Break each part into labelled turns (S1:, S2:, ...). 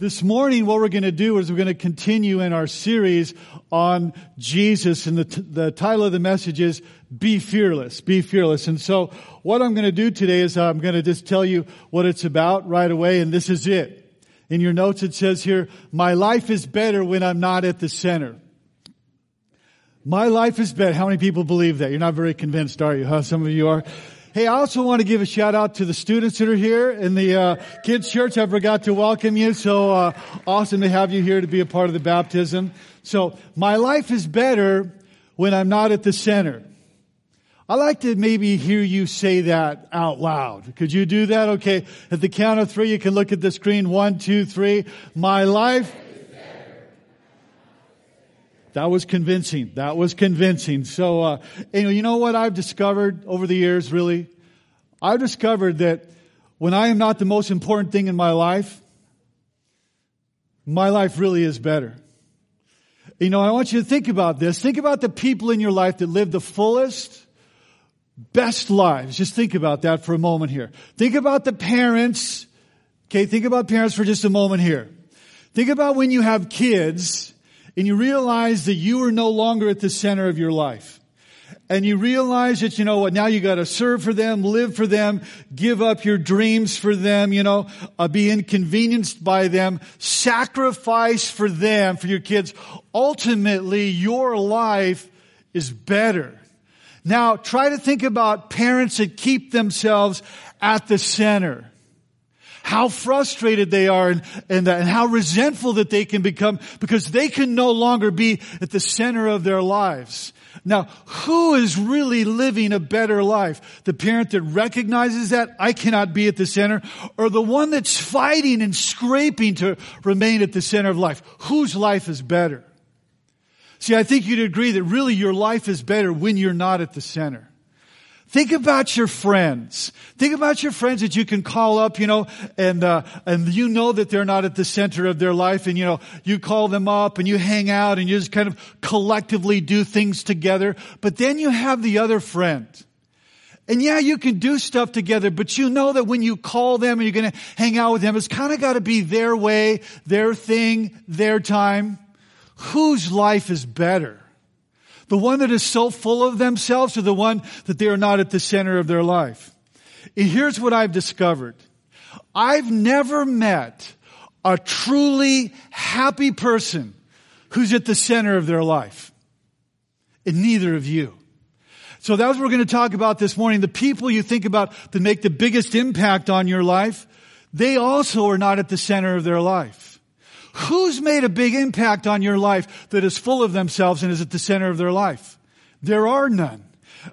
S1: This morning, what we're going to do is we're going to continue in our series on Jesus, and the, t- the title of the message is Be Fearless, Be Fearless. And so, what I'm going to do today is I'm going to just tell you what it's about right away, and this is it. In your notes, it says here, My life is better when I'm not at the center. My life is better. How many people believe that? You're not very convinced, are you? Huh? Some of you are. Hey, I also want to give a shout out to the students that are here in the uh, kids church. I forgot to welcome you. So uh, awesome to have you here to be a part of the baptism. So my life is better when I'm not at the center. I like to maybe hear you say that out loud. Could you do that? Okay. At the count of three, you can look at the screen. One, two, three. My life that was convincing. That was convincing. So, uh, know, you know what I've discovered over the years, really? I've discovered that when I am not the most important thing in my life, my life really is better. You know, I want you to think about this. Think about the people in your life that live the fullest, best lives. Just think about that for a moment here. Think about the parents. Okay, think about parents for just a moment here. Think about when you have kids and you realize that you are no longer at the center of your life. And you realize that, you know what, now you gotta serve for them, live for them, give up your dreams for them, you know, uh, be inconvenienced by them, sacrifice for them, for your kids. Ultimately, your life is better. Now, try to think about parents that keep themselves at the center how frustrated they are and, and, and, how resentful that they can become because they can no longer be at the center of their lives. Now, who is really living a better life? The parent that recognizes that I cannot be at the center or the one that's fighting and scraping to remain at the center of life? Whose life is better? See, I think you'd agree that really your life is better when you're not at the center. Think about your friends. Think about your friends that you can call up, you know, and uh, and you know that they're not at the center of their life, and you know you call them up and you hang out and you just kind of collectively do things together. But then you have the other friend. And yeah, you can do stuff together, but you know that when you call them and you're going to hang out with them, it's kind of got to be their way, their thing, their time. Whose life is better? The one that is so full of themselves or the one that they are not at the center of their life? And here's what I've discovered. I've never met a truly happy person who's at the center of their life. And neither of you. So that's what we're going to talk about this morning. The people you think about that make the biggest impact on your life, they also are not at the center of their life. Who's made a big impact on your life that is full of themselves and is at the center of their life? There are none.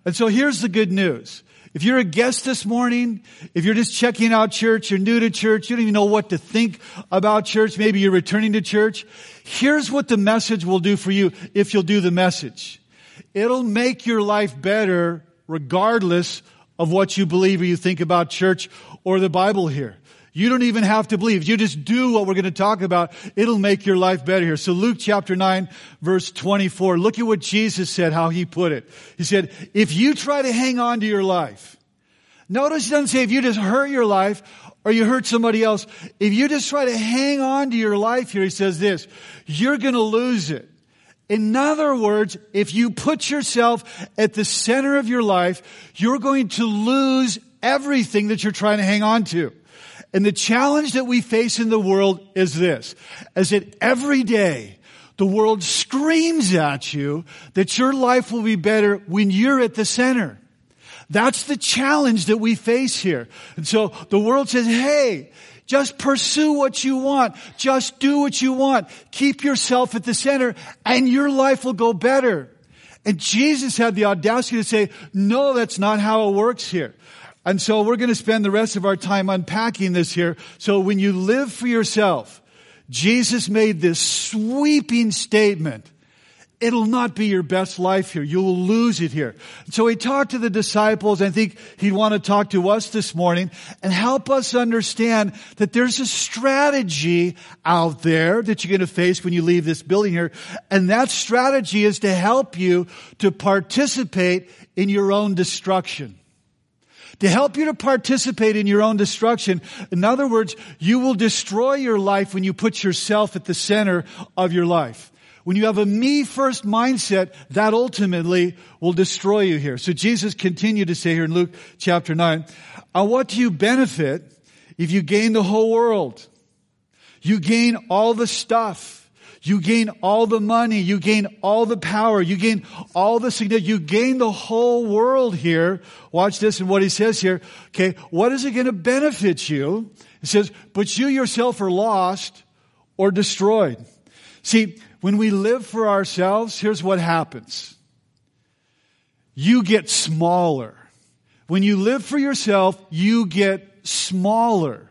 S1: And so here's the good news. If you're a guest this morning, if you're just checking out church, you're new to church, you don't even know what to think about church, maybe you're returning to church, here's what the message will do for you if you'll do the message. It'll make your life better regardless of what you believe or you think about church or the Bible here. You don't even have to believe. You just do what we're going to talk about. It'll make your life better here. So Luke chapter 9 verse 24. Look at what Jesus said, how he put it. He said, if you try to hang on to your life, notice he doesn't say if you just hurt your life or you hurt somebody else. If you just try to hang on to your life here, he says this, you're going to lose it. In other words, if you put yourself at the center of your life, you're going to lose everything that you're trying to hang on to. And the challenge that we face in the world is this, is that every day the world screams at you that your life will be better when you're at the center. That's the challenge that we face here. And so the world says, hey, just pursue what you want. Just do what you want. Keep yourself at the center and your life will go better. And Jesus had the audacity to say, no, that's not how it works here. And so we're going to spend the rest of our time unpacking this here. So when you live for yourself, Jesus made this sweeping statement. It'll not be your best life here. You'll lose it here. So he talked to the disciples. I think he'd want to talk to us this morning and help us understand that there's a strategy out there that you're going to face when you leave this building here. And that strategy is to help you to participate in your own destruction to help you to participate in your own destruction. In other words, you will destroy your life when you put yourself at the center of your life. When you have a me first mindset, that ultimately will destroy you here. So Jesus continued to say here in Luke chapter 9, "On what do you benefit if you gain the whole world? You gain all the stuff. You gain all the money. You gain all the power. You gain all the significance. You gain the whole world here. Watch this and what he says here. Okay. What is it going to benefit you? It says, but you yourself are lost or destroyed. See, when we live for ourselves, here's what happens. You get smaller. When you live for yourself, you get smaller.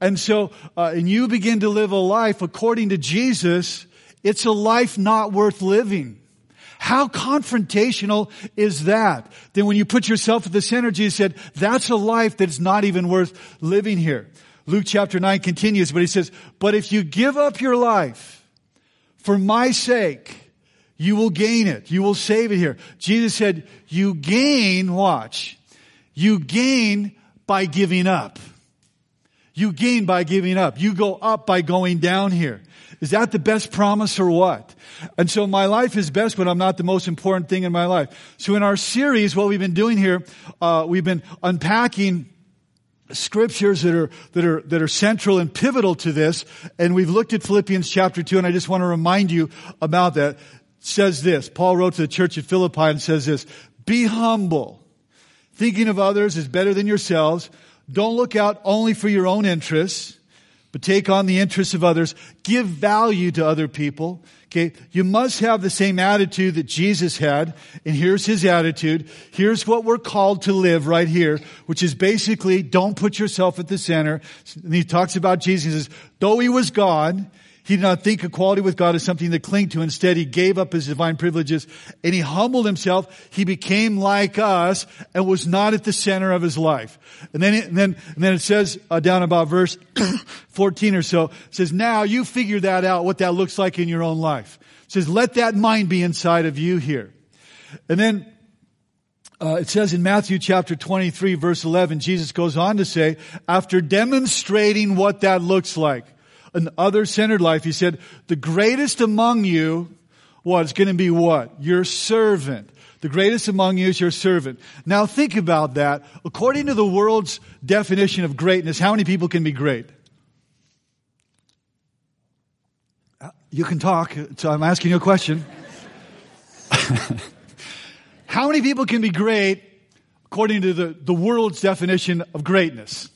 S1: And so, uh, and you begin to live a life according to Jesus, it's a life not worth living. How confrontational is that? Then when you put yourself at the center, Jesus said, that's a life that's not even worth living here. Luke chapter 9 continues, but he says, but if you give up your life, for my sake, you will gain it. You will save it here. Jesus said, you gain, watch, you gain by giving up. You gain by giving up. You go up by going down here. Is that the best promise or what? And so my life is best, when I'm not the most important thing in my life. So in our series, what we've been doing here, uh, we've been unpacking scriptures that are, that are, that are central and pivotal to this. And we've looked at Philippians chapter 2, and I just want to remind you about that. It says this, Paul wrote to the church at Philippi and says this, be humble. Thinking of others is better than yourselves. Don't look out only for your own interests, but take on the interests of others. Give value to other people. Okay. You must have the same attitude that Jesus had. And here's his attitude. Here's what we're called to live right here, which is basically don't put yourself at the center. And he talks about Jesus. Though he was God, he did not think equality with God as something to cling to. Instead, he gave up his divine privileges and he humbled himself. He became like us and was not at the center of his life. And then, and then, and then it says uh, down about verse 14 or so, says, now you figure that out, what that looks like in your own life. It says, let that mind be inside of you here. And then, uh, it says in Matthew chapter 23 verse 11, Jesus goes on to say, after demonstrating what that looks like, an other-centered life, he said, the greatest among you was going to be what? Your servant. The greatest among you is your servant. Now think about that. According to the world's definition of greatness, how many people can be great? You can talk, so I'm asking you a question. how many people can be great according to the, the world's definition of greatness?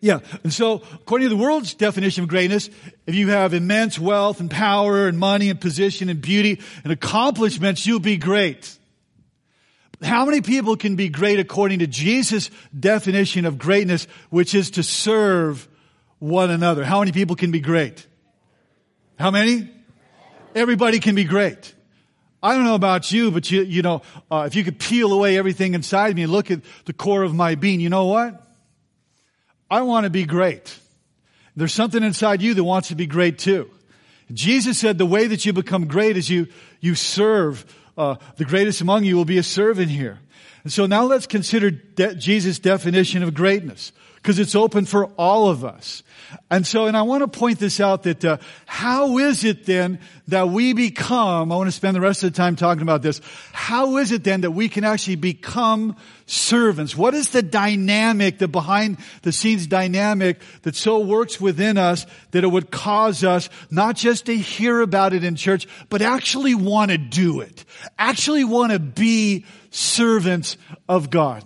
S1: Yeah. And so, according to the world's definition of greatness, if you have immense wealth and power and money and position and beauty and accomplishments, you'll be great. How many people can be great according to Jesus' definition of greatness, which is to serve one another? How many people can be great? How many? Everybody can be great. I don't know about you, but you, you know, uh, if you could peel away everything inside me and look at the core of my being, you know what? I want to be great. There's something inside you that wants to be great too. Jesus said the way that you become great is you, you serve. Uh, the greatest among you will be a servant here. And so now let's consider de- Jesus' definition of greatness because it's open for all of us. And so, and I want to point this out that uh, how is it then that we become, I want to spend the rest of the time talking about this, how is it then that we can actually become servants? What is the dynamic, the behind the scenes dynamic that so works within us that it would cause us not just to hear about it in church, but actually want to do it, actually want to be servants of God?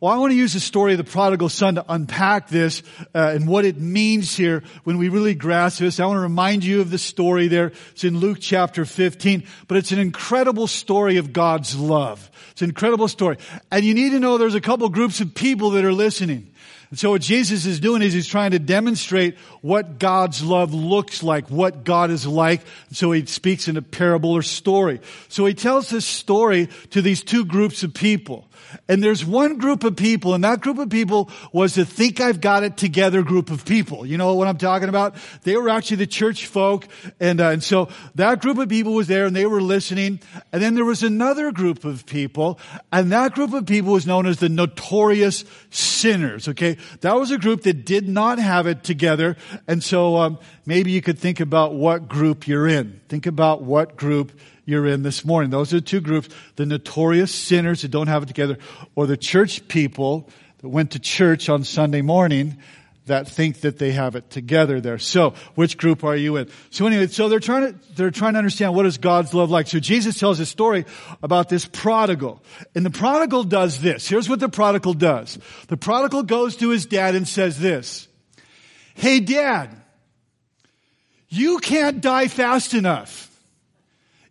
S1: Well, I want to use the story of the prodigal son to unpack this uh, and what it means here when we really grasp this. I want to remind you of the story there. It's in Luke chapter 15, but it's an incredible story of God's love. It's an incredible story. And you need to know there's a couple groups of people that are listening. And so what Jesus is doing is he's trying to demonstrate what God's love looks like, what God is like. And so he speaks in a parable or story. So he tells this story to these two groups of people. And there's one group of people, and that group of people was the think I've got it together group of people. You know what I'm talking about? They were actually the church folk, and, uh, and so that group of people was there, and they were listening. And then there was another group of people, and that group of people was known as the notorious sinners. Okay, that was a group that did not have it together, and so um, maybe you could think about what group you're in. Think about what group you're in this morning. Those are the two groups, the notorious sinners that don't have it together, or the church people that went to church on Sunday morning that think that they have it together there. So, which group are you in? So anyway, so they're trying to, they're trying to understand what is God's love like. So Jesus tells a story about this prodigal. And the prodigal does this. Here's what the prodigal does. The prodigal goes to his dad and says this. Hey dad, you can't die fast enough.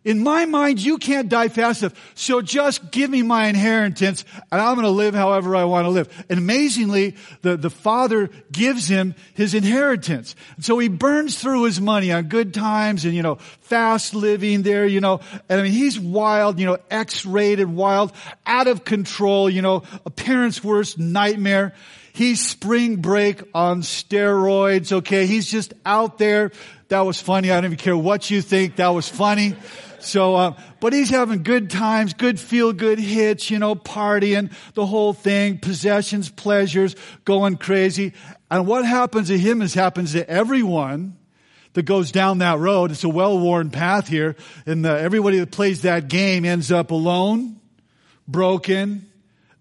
S1: In my mind, you can't die fast enough. So just give me my inheritance and I'm going to live however I want to live. And amazingly, the, the father gives him his inheritance. And so he burns through his money on good times and, you know, fast living there, you know, and I mean, he's wild, you know, X-rated wild, out of control, you know, a parent's worst nightmare. He's spring break on steroids, okay? He's just out there. That was funny. I don't even care what you think. That was funny. So, uh, but he's having good times, good feel good hits, you know, partying, the whole thing, possessions, pleasures, going crazy. And what happens to him is happens to everyone that goes down that road. It's a well-worn path here. And uh, everybody that plays that game ends up alone, broken,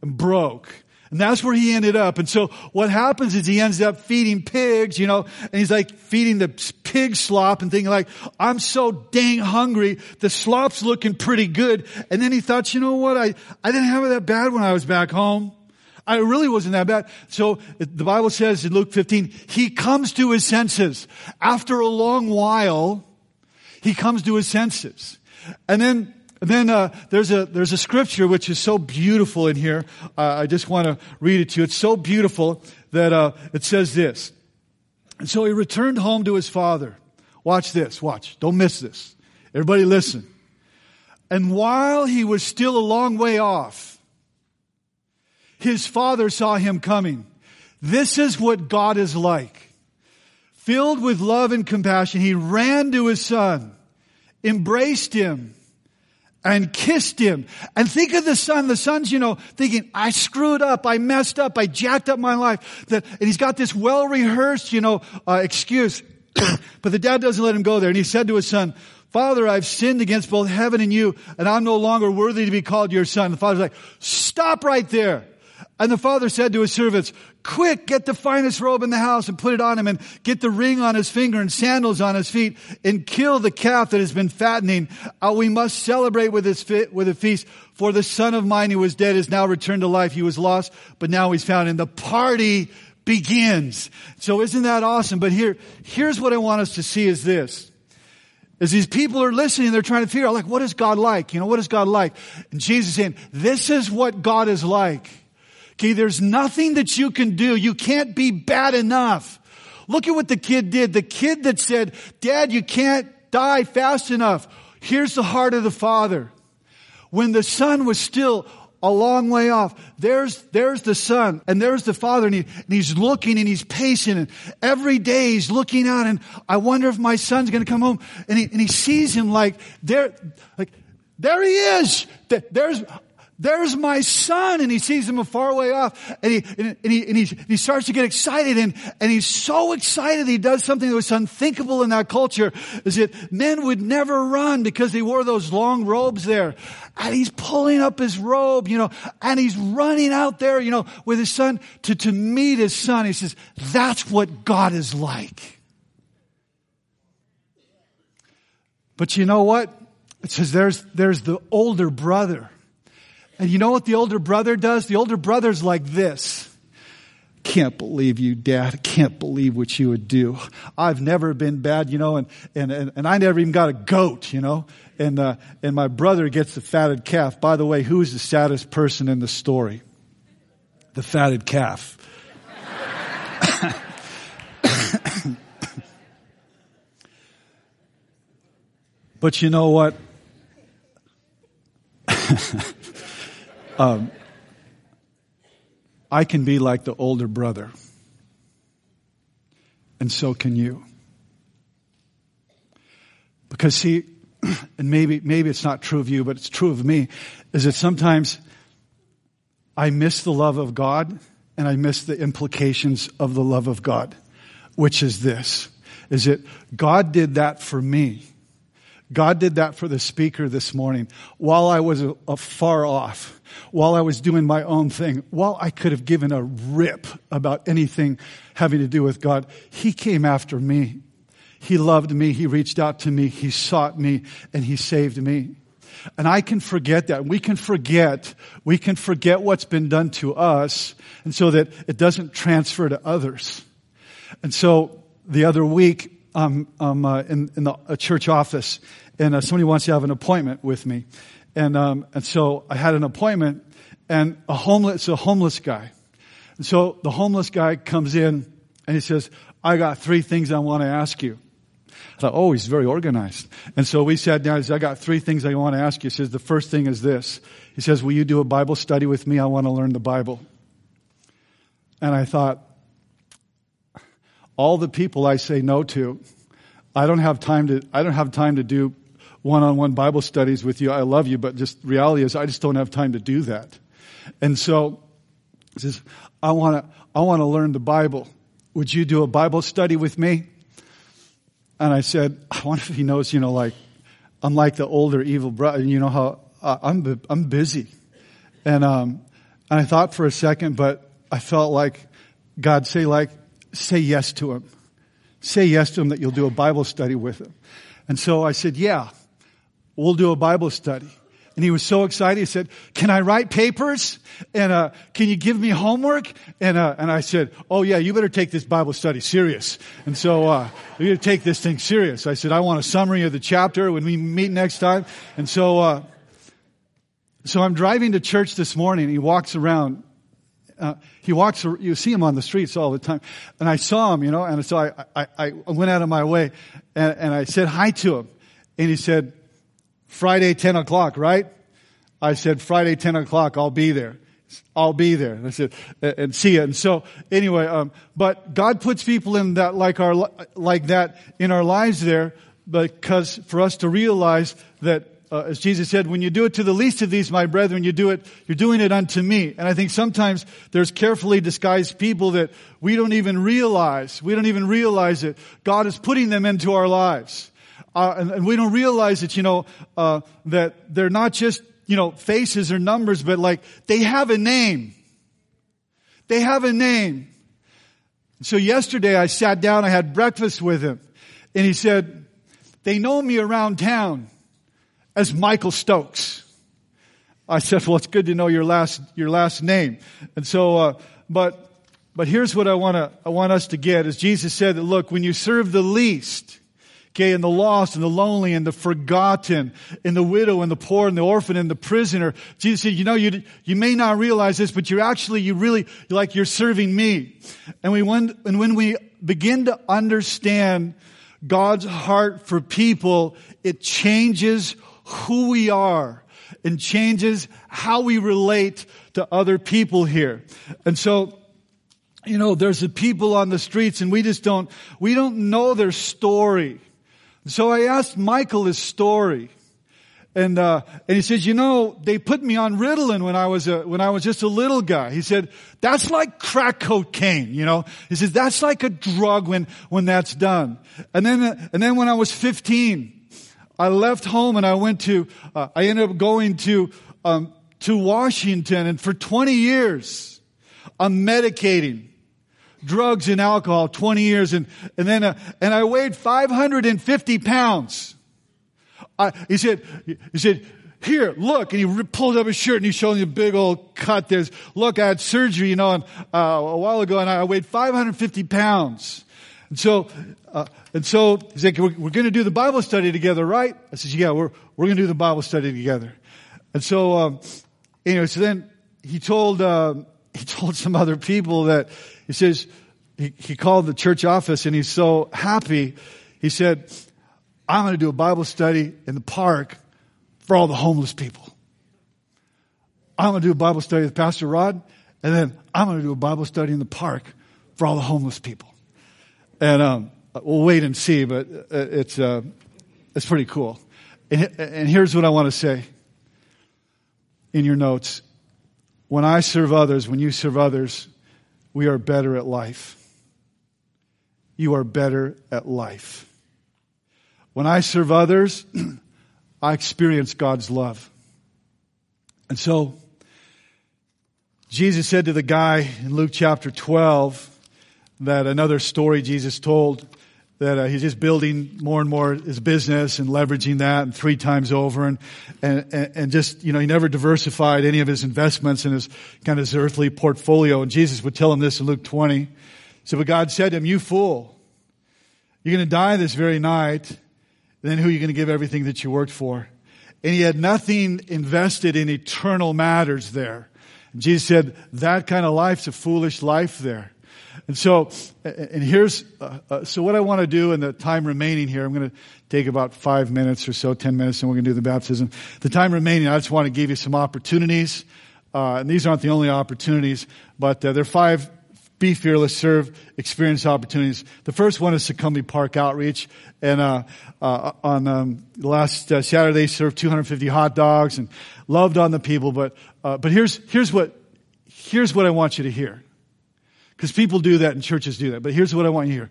S1: and broke. And that's where he ended up. And so what happens is he ends up feeding pigs, you know, and he's like feeding the pig slop and thinking like, I'm so dang hungry. The slop's looking pretty good. And then he thought, you know what? I, I didn't have it that bad when I was back home. I really wasn't that bad. So the Bible says in Luke 15, he comes to his senses. After a long while, he comes to his senses. And then then uh, there's a there's a scripture which is so beautiful in here. Uh, I just want to read it to you. It's so beautiful that uh, it says this. And so he returned home to his father. Watch this. Watch. Don't miss this. Everybody, listen. And while he was still a long way off, his father saw him coming. This is what God is like. Filled with love and compassion, he ran to his son, embraced him and kissed him. And think of the son. The son's, you know, thinking, I screwed up. I messed up. I jacked up my life. That, and he's got this well rehearsed, you know, uh, excuse. but the dad doesn't let him go there. And he said to his son, Father, I've sinned against both heaven and you, and I'm no longer worthy to be called your son. The father's like, stop right there. And the father said to his servants, quick, get the finest robe in the house and put it on him and get the ring on his finger and sandals on his feet and kill the calf that has been fattening. Uh, we must celebrate with his fit, with a feast for the son of mine who was dead is now returned to life. He was lost, but now he's found and the party begins. So isn't that awesome? But here, here's what I want us to see is this. As these people are listening, they're trying to figure out, like, what is God like? You know, what is God like? And Jesus saying, this is what God is like. Okay, there's nothing that you can do. You can't be bad enough. Look at what the kid did. The kid that said, Dad, you can't die fast enough. Here's the heart of the father. When the son was still a long way off. There's, there's the son and there's the father and, he, and he's looking and he's pacing and every day he's looking out and I wonder if my son's going to come home and he, and he sees him like there, like there he is. There's, there's my son. And he sees him a far way off and he, and, he, and he, he starts to get excited and, and he's so excited he does something that was unthinkable in that culture is that men would never run because they wore those long robes there. And he's pulling up his robe, you know, and he's running out there, you know, with his son to, to meet his son. He says, that's what God is like. But you know what? It says there's, there's the older brother and you know what the older brother does? The older brother's like this. Can't believe you, dad. Can't believe what you would do. I've never been bad, you know, and, and, and, and I never even got a goat, you know, and, uh, and my brother gets the fatted calf. By the way, who is the saddest person in the story? The fatted calf. but you know what? Um, I can be like the older brother. And so can you. Because see, and maybe, maybe it's not true of you, but it's true of me, is that sometimes I miss the love of God and I miss the implications of the love of God, which is this, is that God did that for me. God did that for the speaker this morning while I was a, a far off, while I was doing my own thing, while I could have given a rip about anything having to do with God. He came after me. He loved me. He reached out to me. He sought me and he saved me. And I can forget that. We can forget. We can forget what's been done to us and so that it doesn't transfer to others. And so the other week, um, um, uh, in, in the a church office and uh, somebody wants to have an appointment with me. And, um, and so I had an appointment and a homeless, a homeless guy. And so the homeless guy comes in and he says, I got three things I want to ask you. I thought, oh, he's very organized. And so we sat down. He said, I got three things I want to ask you. He says, the first thing is this. He says, will you do a Bible study with me? I want to learn the Bible. And I thought, all the people I say no to, I don't have time to, I don't have time to do one-on-one Bible studies with you. I love you, but just reality is I just don't have time to do that. And so, he says, I want to, I want to learn the Bible. Would you do a Bible study with me? And I said, I wonder if he knows, you know, like, I'm like the older evil brother. You know how uh, I'm, I'm busy. And, um, and I thought for a second, but I felt like God say like, say yes to him. Say yes to him that you'll do a Bible study with him. And so I said, yeah, we'll do a Bible study. And he was so excited. He said, "Can I write papers? And uh, can you give me homework?" And uh, and I said, "Oh yeah, you better take this Bible study serious." And so uh, you to take this thing serious. I said, "I want a summary of the chapter when we meet next time." And so uh, so I'm driving to church this morning. He walks around. Uh, he walks. You see him on the streets all the time, and I saw him. You know, and so I I, I went out of my way, and, and I said hi to him, and he said Friday, 10 o'clock, right? I said, Friday, 10 o'clock, I'll be there. I'll be there. And I said, and see it. And so, anyway, um, but God puts people in that, like our, like that in our lives there, because for us to realize that, uh, as Jesus said, when you do it to the least of these, my brethren, you do it, you're doing it unto me. And I think sometimes there's carefully disguised people that we don't even realize, we don't even realize it. God is putting them into our lives uh, and, and, we don't realize that, you know, uh, that they're not just, you know, faces or numbers, but like they have a name. They have a name. So yesterday I sat down, I had breakfast with him, and he said, they know me around town as Michael Stokes. I said, well, it's good to know your last, your last name. And so, uh, but, but here's what I want to, I want us to get is Jesus said that, look, when you serve the least, Okay, and the lost and the lonely and the forgotten and the widow and the poor and the orphan and the prisoner. Jesus said, you know, you, you may not realize this, but you're actually, you really, like you're serving me. And we, when, and when we begin to understand God's heart for people, it changes who we are and changes how we relate to other people here. And so, you know, there's the people on the streets and we just don't, we don't know their story. So I asked Michael his story. And, uh, and he says, you know, they put me on Ritalin when I was a, when I was just a little guy. He said, that's like crack cocaine, you know. He says, that's like a drug when, when that's done. And then, and then when I was 15, I left home and I went to, uh, I ended up going to, um, to Washington and for 20 years, I'm medicating drugs and alcohol 20 years and, and then, uh, and I weighed 550 pounds. I, he said, he said, here, look, and he pulled up his shirt and he showed me a big old cut. There's, look, I had surgery, you know, and, uh, a while ago and I weighed 550 pounds. And so, uh, and so he's like, we're, we're going to do the Bible study together, right? I said, yeah, we're, we're going to do the Bible study together. And so, um, anyway, so then he told, uh, he told some other people that he says, he, he called the church office and he's so happy. He said, I'm going to do a Bible study in the park for all the homeless people. I'm going to do a Bible study with Pastor Rod And then I'm going to do a Bible study in the park for all the homeless people. And um, we'll wait and see, but uh, it's, uh, it's pretty cool. And, and here's what I want to say in your notes. When I serve others, when you serve others, we are better at life. You are better at life. When I serve others, I experience God's love. And so, Jesus said to the guy in Luke chapter 12 that another story Jesus told that uh, he's just building more and more his business and leveraging that and three times over and, and, and just, you know, he never diversified any of his investments in his kind of his earthly portfolio. And Jesus would tell him this in Luke 20. So, but God said to him, you fool, you're going to die this very night. Then who are you going to give everything that you worked for? And he had nothing invested in eternal matters there. And Jesus said, that kind of life's a foolish life there. And so, and here's, uh, uh, so what I want to do in the time remaining here, I'm going to take about five minutes or so, ten minutes, and we're going to do the baptism. The time remaining, I just want to give you some opportunities. Uh, and these aren't the only opportunities, but uh, there are five be fearless, serve, experience opportunities. The first one is Succumbia Park Outreach. And, uh, uh, on, um, last uh, Saturday, served 250 hot dogs and loved on the people. But, uh, but here's, here's what, here's what I want you to hear. Because people do that and churches do that. But here's what I want you to hear.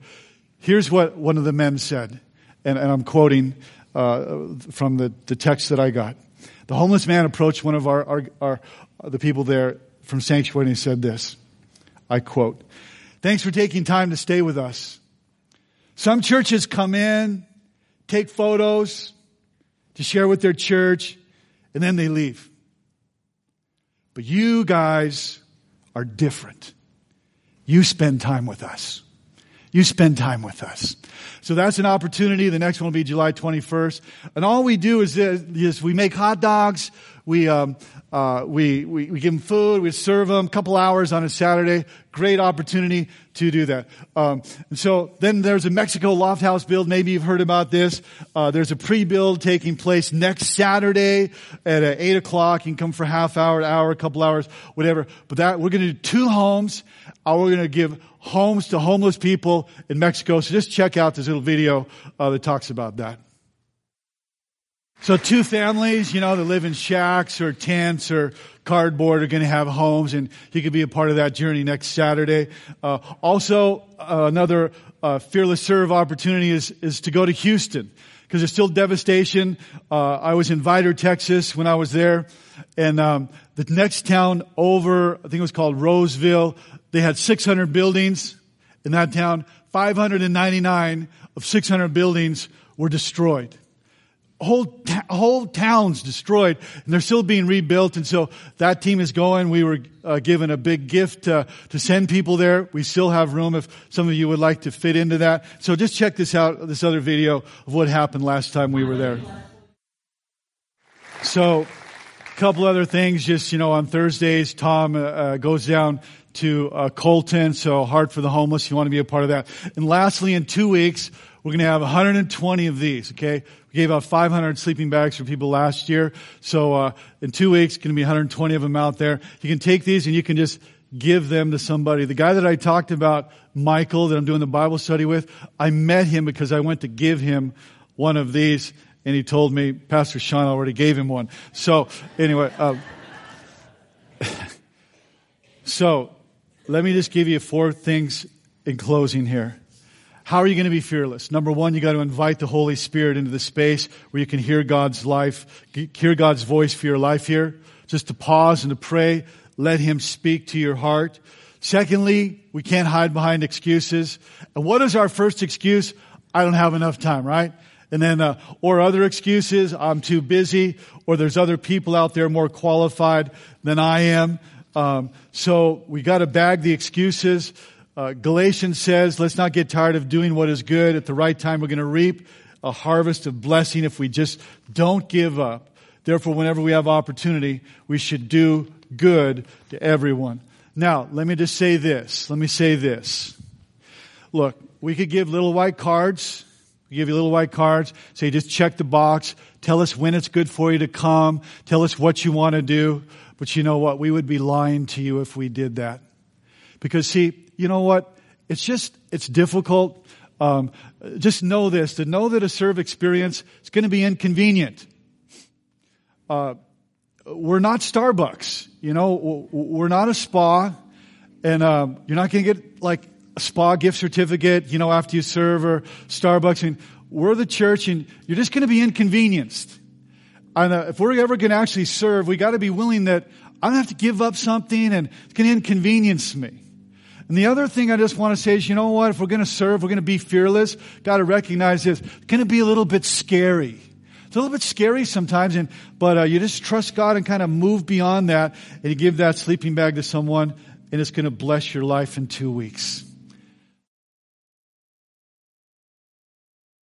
S1: Here's what one of the men said. And, and I'm quoting, uh, from the, the text that I got. The homeless man approached one of our, our, our the people there from Sanctuary and he said this. I quote, Thanks for taking time to stay with us. Some churches come in, take photos to share with their church, and then they leave. But you guys are different. You spend time with us. You spend time with us. So that's an opportunity. The next one will be July 21st. And all we do is, is we make hot dogs. We, um, uh, we, we, we, give them food. We serve them a couple hours on a Saturday. Great opportunity to do that. Um, and so then there's a Mexico Loft House build. Maybe you've heard about this. Uh, there's a pre-build taking place next Saturday at uh, 8 o'clock. You can come for half hour, hour, a couple hours, whatever. But that, we're going to do two homes. Uh, we're going to give homes to homeless people in Mexico. So just check out this little video uh, that talks about that. So two families, you know, that live in shacks or tents or cardboard are going to have homes and you could be a part of that journey next Saturday. Uh, also, uh, another uh, fearless serve opportunity is, is to go to Houston because there's still devastation. Uh, I was in Vidor, Texas when I was there and um, the next town over, I think it was called Roseville, they had 600 buildings in that town. 599 of 600 buildings were destroyed whole whole towns destroyed and they're still being rebuilt and so that team is going. We were uh, given a big gift uh, to send people there. We still have room if some of you would like to fit into that. So just check this out this other video of what happened last time we were there. So a couple other things just you know on thursdays tom uh, uh goes down to uh, colton so heart for the homeless you want to be a part of that. And lastly in two weeks we're going to have 120 of these, okay? We gave out 500 sleeping bags for people last year. So, uh, in two weeks, going to be 120 of them out there. You can take these and you can just give them to somebody. The guy that I talked about, Michael, that I'm doing the Bible study with, I met him because I went to give him one of these and he told me Pastor Sean already gave him one. So, anyway, um, so let me just give you four things in closing here. How are you going to be fearless? Number one, you got to invite the Holy Spirit into the space where you can hear God's life, hear God's voice for your life here. Just to pause and to pray. Let Him speak to your heart. Secondly, we can't hide behind excuses. And what is our first excuse? I don't have enough time, right? And then, uh, or other excuses, I'm too busy, or there's other people out there more qualified than I am. Um, so we got to bag the excuses. Uh, Galatians says, let's not get tired of doing what is good. At the right time, we're going to reap a harvest of blessing if we just don't give up. Therefore, whenever we have opportunity, we should do good to everyone. Now, let me just say this. Let me say this. Look, we could give little white cards. We give you little white cards. Say, just check the box. Tell us when it's good for you to come. Tell us what you want to do. But you know what? We would be lying to you if we did that. Because see, you know what? It's just, it's difficult. Um, just know this, to know that a serve experience is going to be inconvenient. Uh, we're not Starbucks, you know, we're not a spa, and um, you're not going to get like a spa gift certificate, you know, after you serve or Starbucks. I mean, we're the church, and you're just going to be inconvenienced. And uh, if we're ever going to actually serve, we got to be willing that I'm going to have to give up something, and it's going to inconvenience me. And the other thing I just want to say is, you know what? If we're going to serve, we're going to be fearless. Got to recognize this. It's going to be a little bit scary. It's a little bit scary sometimes, and but uh, you just trust God and kind of move beyond that, and you give that sleeping bag to someone, and it's going to bless your life in two weeks.